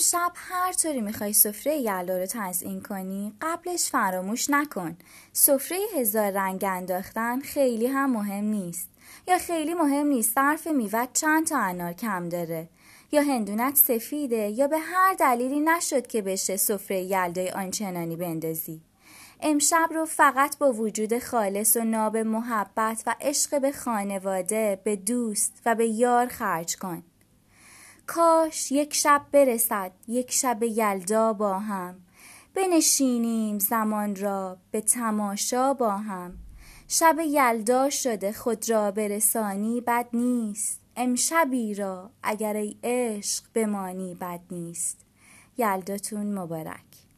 امشب هر طوری می‌خوای سفره یلدا رو تزیین کنی قبلش فراموش نکن. سفره هزار رنگ انداختن خیلی هم مهم نیست. یا خیلی مهم نیست صرف میوت چند تا انار کم داره. یا هندونت سفیده یا به هر دلیلی نشد که بشه سفره یلدای آنچنانی بندازی. امشب رو فقط با وجود خالص و ناب محبت و عشق به خانواده به دوست و به یار خرج کن. کاش یک شب برسد یک شب یلدا با هم. بنشینیم زمان را به تماشا با هم. شب یلدا شده خود را برسانی بد نیست. امشبی را اگر ای عشق بمانی بد نیست. یلداتون مبارک.